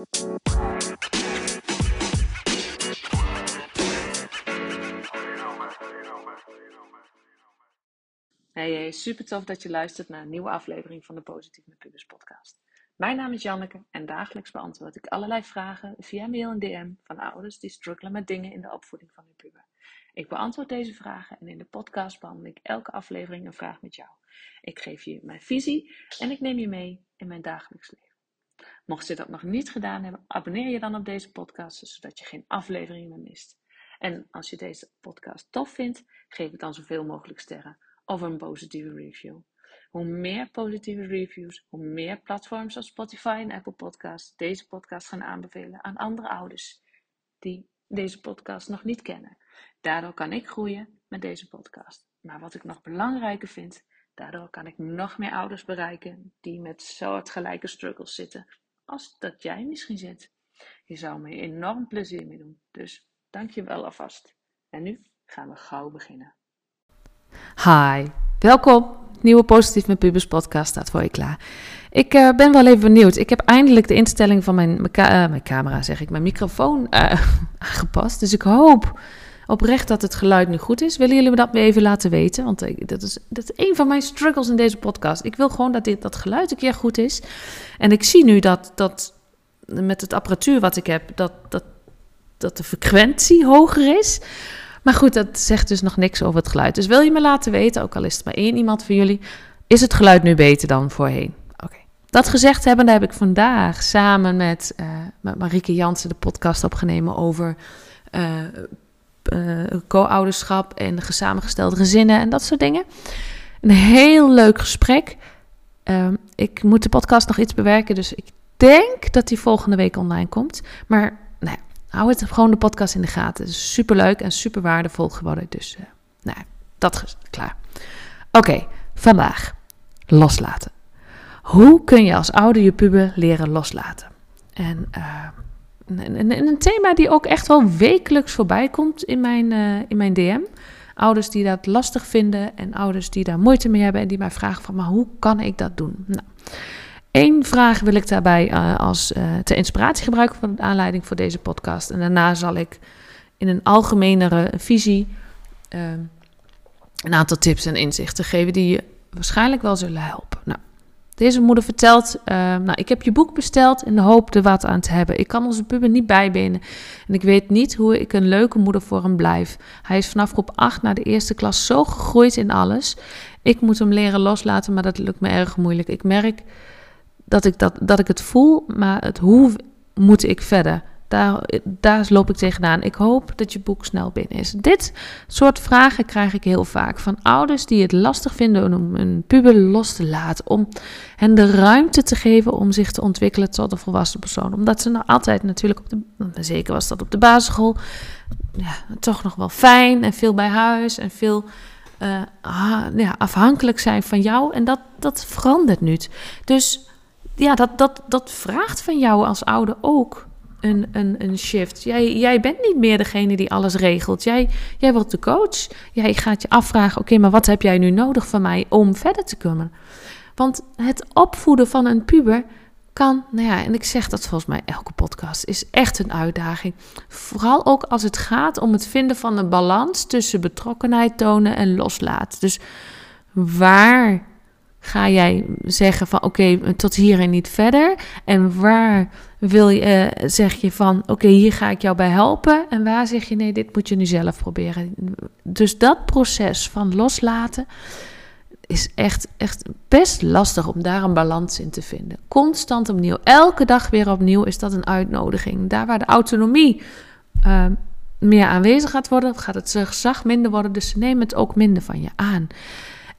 Hey, hey, super tof dat je luistert naar een nieuwe aflevering van de Positief met Pubers podcast. Mijn naam is Janneke en dagelijks beantwoord ik allerlei vragen via mail en DM van ouders die struggelen met dingen in de opvoeding van hun puber. Ik beantwoord deze vragen en in de podcast behandel ik elke aflevering een vraag met jou. Ik geef je mijn visie en ik neem je mee in mijn dagelijks leven. Mocht je dat nog niet gedaan hebben, abonneer je dan op deze podcast, zodat je geen aflevering meer mist. En als je deze podcast tof vindt, geef het dan zoveel mogelijk sterren of een positieve review. Hoe meer positieve reviews, hoe meer platforms als Spotify en Apple Podcasts deze podcast gaan aanbevelen aan andere ouders die deze podcast nog niet kennen. Daardoor kan ik groeien met deze podcast. Maar wat ik nog belangrijker vind, daardoor kan ik nog meer ouders bereiken die met soortgelijke struggles zitten als dat jij misschien zit. Je zou me enorm plezier mee doen. Dus dank je wel alvast. En nu gaan we gauw beginnen. Hi, welkom. Nieuwe Positief met Pubers podcast staat voor je klaar. Ik uh, ben wel even benieuwd. Ik heb eindelijk de instelling van mijn, mijn, uh, mijn camera, zeg ik, mijn microfoon uh, aangepast. Dus ik hoop oprecht dat het geluid nu goed is. Willen jullie me dat weer even laten weten? Want dat is, dat een van mijn struggles in deze podcast. Ik wil gewoon dat dit, dat geluid een keer goed is. En ik zie nu dat, dat met het apparatuur wat ik heb, dat, dat, dat de frequentie hoger is. Maar goed, dat zegt dus nog niks over het geluid. Dus wil je me laten weten, ook al is het maar één iemand van jullie, is het geluid nu beter dan voorheen? Oké. Dat gezegd hebben, heb ik vandaag samen met, uh, met Marieke Jansen de podcast opgenomen over uh, uh, co-ouderschap en samengestelde gezinnen en dat soort dingen. Een heel leuk gesprek. Ehm, ik moet de podcast nog iets bewerken, dus ik denk dat die volgende week online komt. Maar nou ja, hou het gewoon de podcast in de gaten. Het super leuk en super waardevol geworden. Dus, uh, nou, dat is klaar. Oké, vandaag loslaten. Hoe kun je als ouder je puber leren loslaten? En uh, een, een, thema die ook echt wel wekelijks voorbij komt in mijn, uh, in mijn DM. Ouders die dat lastig vinden en ouders die daar moeite mee hebben en die mij vragen van, maar hoe kan ik dat doen? Nou, Eén vraag wil ik daarbij uh, als uh, ter inspiratie gebruiken voor de aanleiding voor deze podcast. En daarna zal ik in een algemenere visie een aantal tips en inzichten geven die je waarschijnlijk wel zullen helpen. Nou, deze moeder vertelt, nou, ik heb je boek besteld in de hoop er wat aan te hebben. Ik kan onze puber niet bijbenen en ik weet niet hoe ik een leuke moeder voor hem blijf. Hij is vanaf groep 8 naar de eerste klas zo gegroeid in alles. Ik moet hem leren loslaten, maar dat lukt me erg moeilijk. Ik merk dat ik, dat, dat ik het voel, maar het hoe moet ik verder? Daar, daar loop ik tegenaan. Ik hoop dat je boek snel binnen is. Dit soort vragen krijg ik heel vaak van ouders die het lastig vinden om een puber los te laten. Om hen de ruimte te geven om zich te ontwikkelen tot een volwassen persoon. Omdat ze nou altijd natuurlijk, op de, zeker was dat op de basisschool, ja, toch nog wel fijn en veel bij huis en veel uh, ja, afhankelijk zijn van jou. En dat, dat verandert nu. Dus ja, dat, dat, dat vraagt van jou als ouder ook een, een, een shift. Jij, jij bent niet meer degene die alles regelt. Jij, jij wordt de coach. Jij gaat je afvragen: oké, maar wat heb jij nu nodig van mij om verder te komen? Want het opvoeden van een puber kan, nou ja, en ik zeg dat volgens mij elke podcast, is echt een uitdaging. Vooral ook als het gaat om het vinden van een balans tussen betrokkenheid tonen en loslaten. Dus waar ga jij zeggen van oké, tot hier en niet verder? En waar wil je, uh, zeg je van oké, hier ga ik jou bij helpen? En waar zeg je nee, dit moet je nu zelf proberen? Dus dat proces van loslaten is echt, echt best lastig om daar een balans in te vinden. Constant opnieuw, elke dag weer opnieuw is dat een uitnodiging. Daar waar de autonomie uh, meer aanwezig gaat worden, gaat het gezag minder worden, dus ze nemen het ook minder van je aan.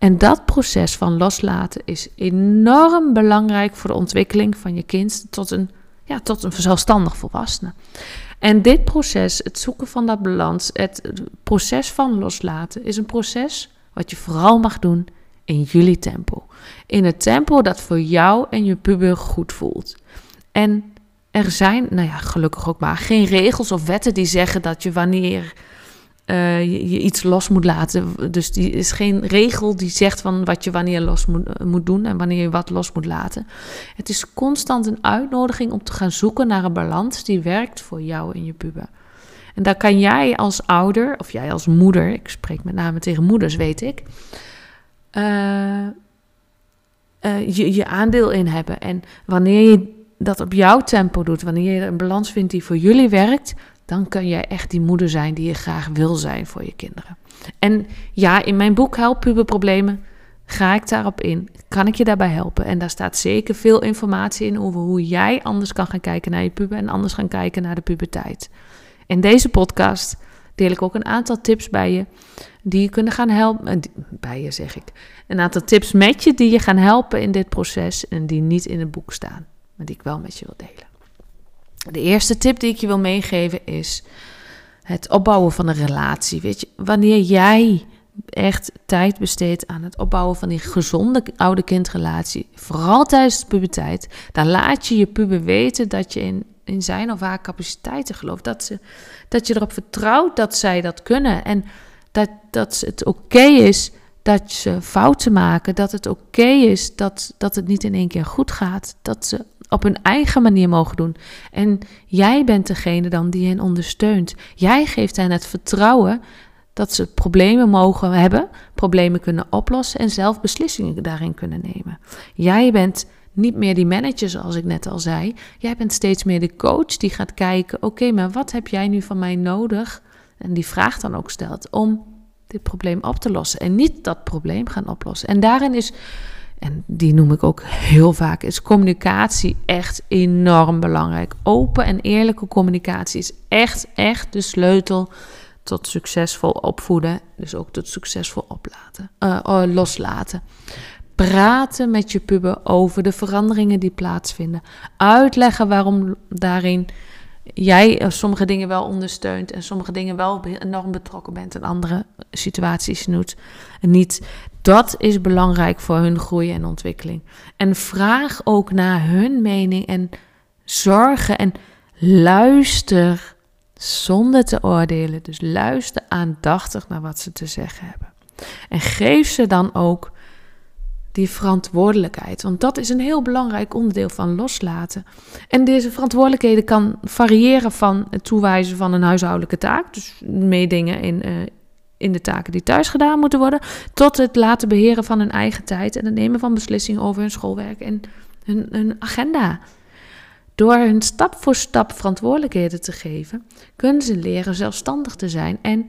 En dat proces van loslaten is enorm belangrijk voor de ontwikkeling van je kind tot een, ja, tot een zelfstandig volwassene. En dit proces, het zoeken van dat balans, het proces van loslaten, is een proces wat je vooral mag doen in jullie tempo. In het tempo dat voor jou en je puber goed voelt. En er zijn, nou ja, gelukkig ook maar geen regels of wetten die zeggen dat je wanneer uh, je, iets los moet laten. Dus die is geen regel die zegt van wat je wanneer los moet, moet doen en wanneer je wat los moet laten. Het is constant een uitnodiging om te gaan zoeken naar een balans die werkt voor jou en je puber. En daar kan jij als ouder, of jij als moeder, ik spreek met name tegen moeders, weet ik, uh, je, je aandeel in hebben. En wanneer je dat op jouw tempo doet, wanneer je een balans vindt die voor jullie werkt, dan kun jij echt die moeder zijn die je graag wil zijn voor je kinderen. En ja, in mijn boek Help Puberproblemen ga ik daarop in. Kan ik je daarbij helpen? En daar staat zeker veel informatie in over hoe jij anders kan gaan kijken naar je puber en anders gaan kijken naar de puberteit. In deze podcast deel ik ook een aantal tips bij je die je kunnen gaan helpen. Eh, bij je zeg ik. Een aantal tips met je die je gaan helpen in dit proces en die niet in het boek staan, maar die ik wel met je wil delen. De eerste tip die ik je wil meegeven is het opbouwen van een relatie. Weet je, wanneer jij echt tijd besteedt aan het opbouwen van die gezonde oude-kindrelatie, vooral tijdens de puberteit, dan laat je je puber weten dat je in, in zijn of haar capaciteiten gelooft. Dat, ze, dat je erop vertrouwt dat zij dat kunnen en dat, dat het oké is dat ze fouten maken, dat het oké is dat, dat het niet in één keer goed gaat, dat ze op hun eigen manier mogen doen. En jij bent degene dan die hen ondersteunt. Jij geeft hen het vertrouwen dat ze problemen mogen hebben, problemen kunnen oplossen en zelf beslissingen daarin kunnen nemen. Jij bent niet meer die manager zoals ik net al zei. Jij bent steeds meer de coach die gaat kijken: oké, maar wat heb jij nu van mij nodig? En die vraag dan ook stelt om dit probleem op te lossen en niet dat probleem gaan oplossen. En daarin is en die noem ik ook heel vaak, is communicatie echt enorm belangrijk. Open en eerlijke communicatie is echt, echt de sleutel tot succesvol opvoeden. Dus ook tot succesvol oplaten, uh, loslaten. Praten met je puber over de veranderingen die plaatsvinden. Uitleggen waarom daarin jij eh, sommige dingen wel ondersteunt en sommige dingen wel enorm betrokken bent en andere situaties doet. Niet. Dat is belangrijk voor hun groei en ontwikkeling. En vraag ook naar hun mening en zorgen en luister zonder te oordelen. Dus luister aandachtig naar wat ze te zeggen hebben. En geef ze dan ook die verantwoordelijkheid. Want dat is een heel belangrijk onderdeel van loslaten. En deze verantwoordelijkheden kan variëren van het toewijzen van een huishoudelijke taak, dus meedingen in, uh, in de taken die thuis gedaan moeten worden, tot het laten beheren van hun eigen tijd en het nemen van beslissingen over hun schoolwerk en hun, hun agenda. Door hun stap voor stap verantwoordelijkheden te geven, kunnen ze leren zelfstandig te zijn en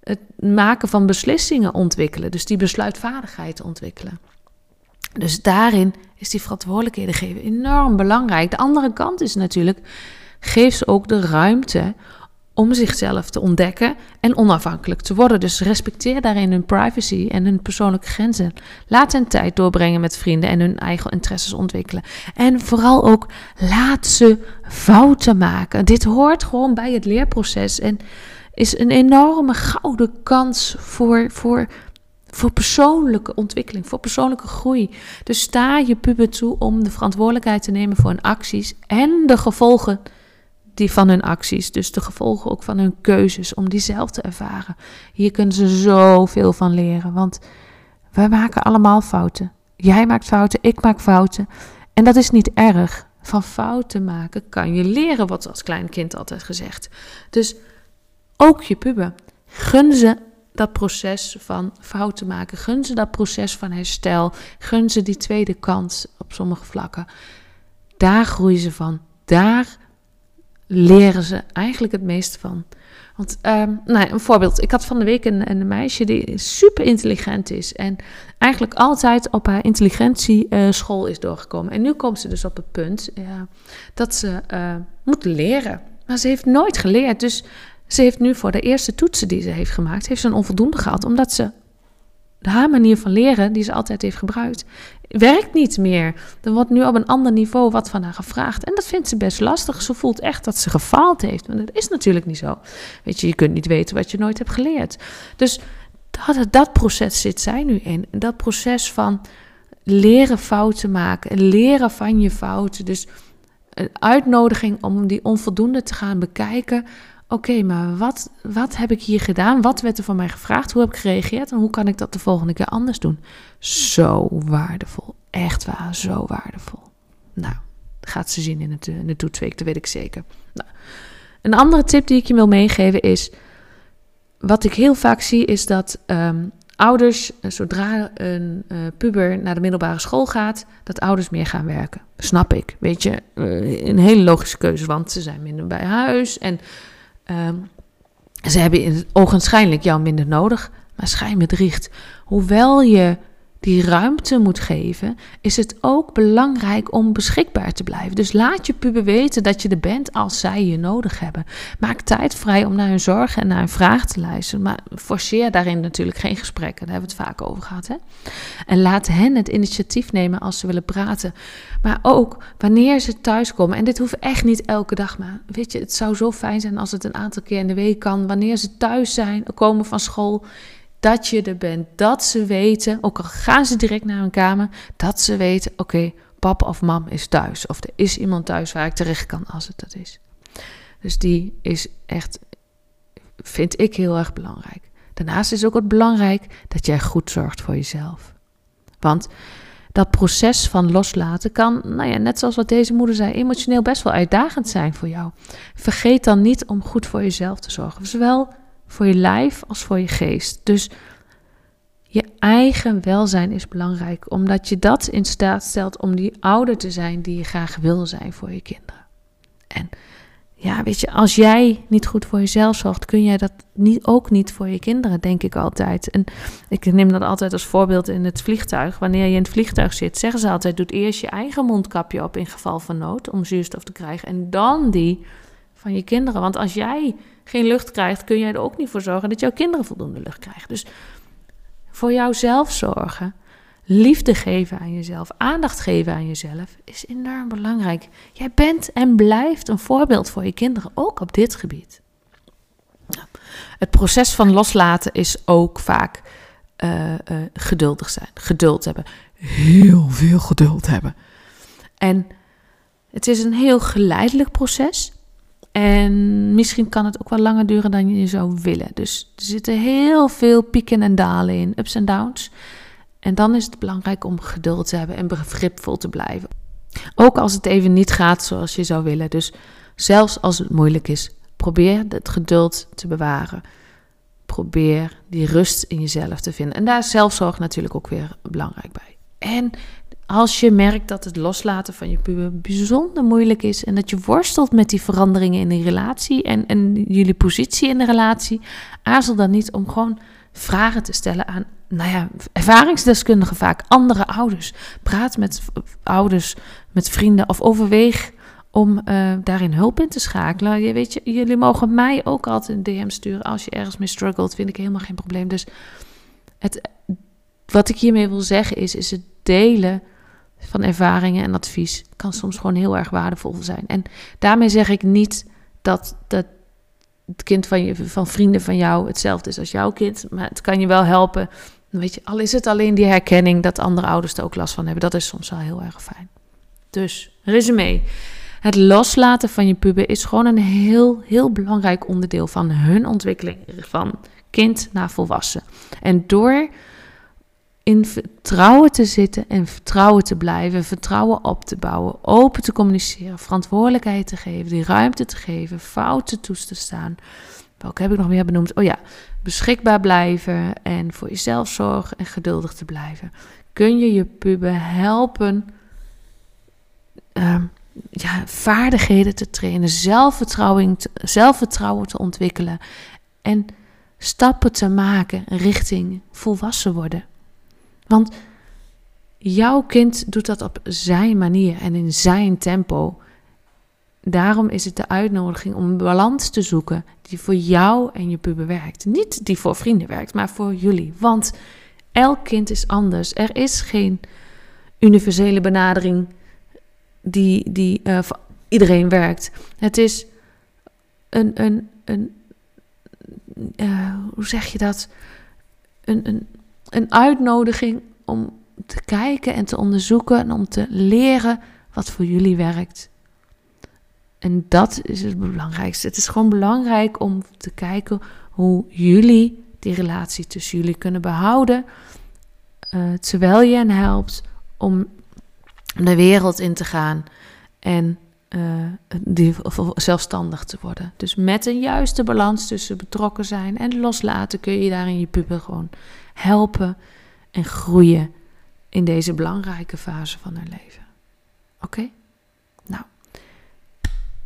het maken van beslissingen ontwikkelen, dus die besluitvaardigheid ontwikkelen. Dus daarin is die verantwoordelijkheden geven enorm belangrijk. De andere kant is natuurlijk, geef ze ook de ruimte om zichzelf te ontdekken en onafhankelijk te worden. Dus respecteer daarin hun privacy en hun persoonlijke grenzen. Laat hen tijd doorbrengen met vrienden en hun eigen interesses ontwikkelen. En vooral ook laat ze fouten maken. Dit hoort gewoon bij het leerproces en is een enorme gouden kans voor, voor voor persoonlijke ontwikkeling, voor persoonlijke groei. Dus sta je puber toe om de verantwoordelijkheid te nemen voor hun acties en de gevolgen die van hun acties. Dus de gevolgen ook van hun keuzes, om die zelf te ervaren. Hier kunnen ze zoveel van leren, want wij maken allemaal fouten. Jij maakt fouten, ik maak fouten. En dat is niet erg. Van fouten maken kan je leren, wordt als klein kind altijd gezegd. Dus ook je puber. Gun ze dat proces van fouten maken. Gun ze dat proces van herstel. Gun ze die tweede kans op sommige vlakken. Daar groeien ze van. Daar leren ze eigenlijk het meeste van. Want, um, nou, een voorbeeld. Ik had van de week een, een, meisje die super intelligent is. En eigenlijk altijd op haar intelligentieschool uh, is doorgekomen. En nu komt ze dus op het punt dat ze uh, moet leren. Maar ze heeft nooit geleerd. Dus ze heeft nu voor de eerste toetsen die ze heeft gemaakt, heeft ze een onvoldoende gehad, omdat ze haar manier van leren, die ze altijd heeft gebruikt, werkt niet meer. Er wordt nu op een ander niveau wat van haar gevraagd. En dat vindt ze best lastig. Ze voelt echt dat ze gefaald heeft. Maar dat is natuurlijk niet zo. Weet je, je kunt niet weten wat je nooit hebt geleerd. Dus dat, dat proces zit zij nu in. Dat proces van leren fouten maken, leren van je fouten. Dus een uitnodiging om die onvoldoende te gaan bekijken oké, maar wat, wat heb ik hier gedaan? Wat werd er van mij gevraagd? Hoe heb ik gereageerd? En hoe kan ik dat de volgende keer anders doen? Zo waardevol. Echt waar, zo waardevol. Nou, gaat ze zien in, het, in de toetsweek, dat weet ik zeker. Nou, een andere tip die ik je wil meegeven is... Wat ik heel vaak zie is dat ehm, ouders, eh, zodra een uh, puber naar de middelbare school gaat, dat ouders meer gaan werken. Snap ik. Weet je, een hele logische keuze, want ze zijn minder bij huis en uh, ze hebben ogenschijnlijk jou minder nodig. Maar schijnbedriegt, hoewel je die ruimte moet geven, is het ook belangrijk om beschikbaar te blijven. Dus laat je puber weten dat je er bent als zij je nodig hebben. Maak tijd vrij om naar hun zorgen en naar hun vragen te luisteren. Maar forceer daarin natuurlijk geen gesprekken. Daar hebben we het vaak over gehad. Hè? En laat hen het initiatief nemen als ze willen praten. Maar ook wanneer ze thuiskomen. En dit hoeft echt niet elke dag. Maar weet je, het zou zo fijn zijn als het een aantal keer in de week kan. Wanneer ze thuis zijn, komen van school dat je er bent. Dat ze weten, ook al gaan ze direct naar hun kamer, dat ze weten: oké, papa of mam is thuis. Of er is iemand thuis waar ik terecht kan als het dat is. Dus die is echt, vind ik heel erg belangrijk. Daarnaast is ook het belangrijk dat jij goed zorgt voor jezelf. Want dat proces van loslaten kan, nou ja, net zoals wat deze moeder zei, emotioneel best wel uitdagend zijn voor jou. Vergeet dan niet om goed voor jezelf te zorgen. Zowel voor je lijf als voor je geest. Dus je eigen welzijn is belangrijk, omdat je dat in staat stelt om die ouder te zijn die je graag wil zijn voor je kinderen. En ja, weet je, als jij niet goed voor jezelf zorgt, kun jij dat niet, ook niet voor je kinderen, denk ik altijd. En ik neem dat altijd als voorbeeld in het vliegtuig. Wanneer je in het vliegtuig zit, zeggen ze altijd: doe eerst je eigen mondkapje op in geval van nood om zuurstof te krijgen en dan die van je kinderen. Want als jij geen lucht krijgt, kun jij er ook niet voor zorgen dat jouw kinderen voldoende lucht krijgen. Dus voor jouzelf zorgen, liefde geven aan jezelf, aandacht geven aan jezelf is enorm belangrijk. Jij bent en blijft een voorbeeld voor je kinderen, ook op dit gebied. Het proces van loslaten is ook vaak uh, uh, geduldig zijn, geduld hebben, heel veel geduld hebben. En het is een heel geleidelijk proces. En misschien kan het ook wel langer duren dan je zou willen. Dus er zitten heel veel pieken en dalen in, ups en downs. En dan is het belangrijk om geduld te hebben en begripvol te blijven. Ook als het even niet gaat zoals je zou willen. Dus zelfs als het moeilijk is, probeer het geduld te bewaren. Probeer die rust in jezelf te vinden. En daar is zelfzorg natuurlijk ook weer belangrijk bij. En als je merkt dat het loslaten van je puber bijzonder moeilijk is en dat je worstelt met die veranderingen in de relatie en, en jullie positie in de relatie, aarzel dan niet om gewoon vragen te stellen aan, nou ja, ervaringsdeskundigen vaak, andere ouders. Praat met ouders, met vrienden of overweeg om uh, daarin hulp in te schakelen. Je weet je, jullie mogen mij ook altijd een DM sturen als je ergens mee struggelt, vind ik helemaal geen probleem. Dus het, wat ik hiermee wil zeggen is, is het delen van ervaringen en advies kan soms gewoon heel erg waardevol zijn. En daarmee zeg ik niet dat, dat het kind van, je, van vrienden van jou hetzelfde is als jouw kind, maar het kan je wel helpen. Weet je, al is het alleen die herkenning dat andere ouders er ook last van hebben, dat is soms wel heel erg fijn. Dus, resume. Het loslaten van je puber is gewoon een heel, heel belangrijk onderdeel van hun ontwikkeling, van kind naar volwassen. En door in vertrouwen te zitten en vertrouwen te blijven, vertrouwen op te bouwen, open te communiceren, verantwoordelijkheid te geven, die ruimte te geven, fouten toe te staan. Welke heb ik nog meer benoemd? Oh ja, beschikbaar blijven en voor jezelf zorgen en geduldig te blijven. Kun je je puber helpen uh, ja, vaardigheden te trainen, zelfvertrouwen zelfvertrouwen te ontwikkelen en stappen te maken richting volwassen worden. Want jouw kind doet dat op zijn manier en in zijn tempo. Daarom is het de uitnodiging om een balans te zoeken die voor jou en je puber werkt. Niet die voor vrienden werkt, maar voor jullie. Want elk kind is anders. Er is geen universele benadering die, die uh, voor iedereen werkt. Het is een, een, een uh, hoe zeg je dat? Een, een, een uitnodiging om te kijken en te onderzoeken en om te leren wat voor jullie werkt. En dat is het belangrijkste. Het is gewoon belangrijk om te kijken hoe jullie die relatie tussen jullie kunnen behouden. Uh, terwijl je hen helpt om de wereld in te gaan en uh, die, zelfstandig te worden. Dus met een juiste balans tussen betrokken zijn en loslaten kun je daarin je puber gewoon helpen en groeien in deze belangrijke fase van hun leven. Oké? Nou,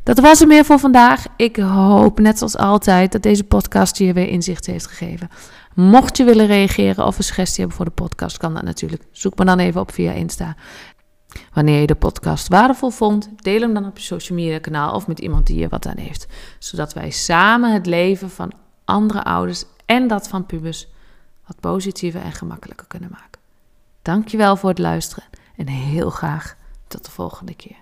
dat was er meer voor vandaag. Ik hoop, net zoals altijd, dat deze podcast je weer inzicht heeft gegeven. Mocht je willen reageren of een suggestie hebben voor de podcast, kan dat natuurlijk. Zoek me dan even op via Insta. Wanneer je de podcast waardevol vond, deel hem dan op je social media kanaal of met iemand die je wat aan heeft. Zodat wij samen het leven van andere ouders en dat van pubers wat positiever en gemakkelijker kunnen maken. Dankjewel voor het luisteren en heel graag tot de volgende keer.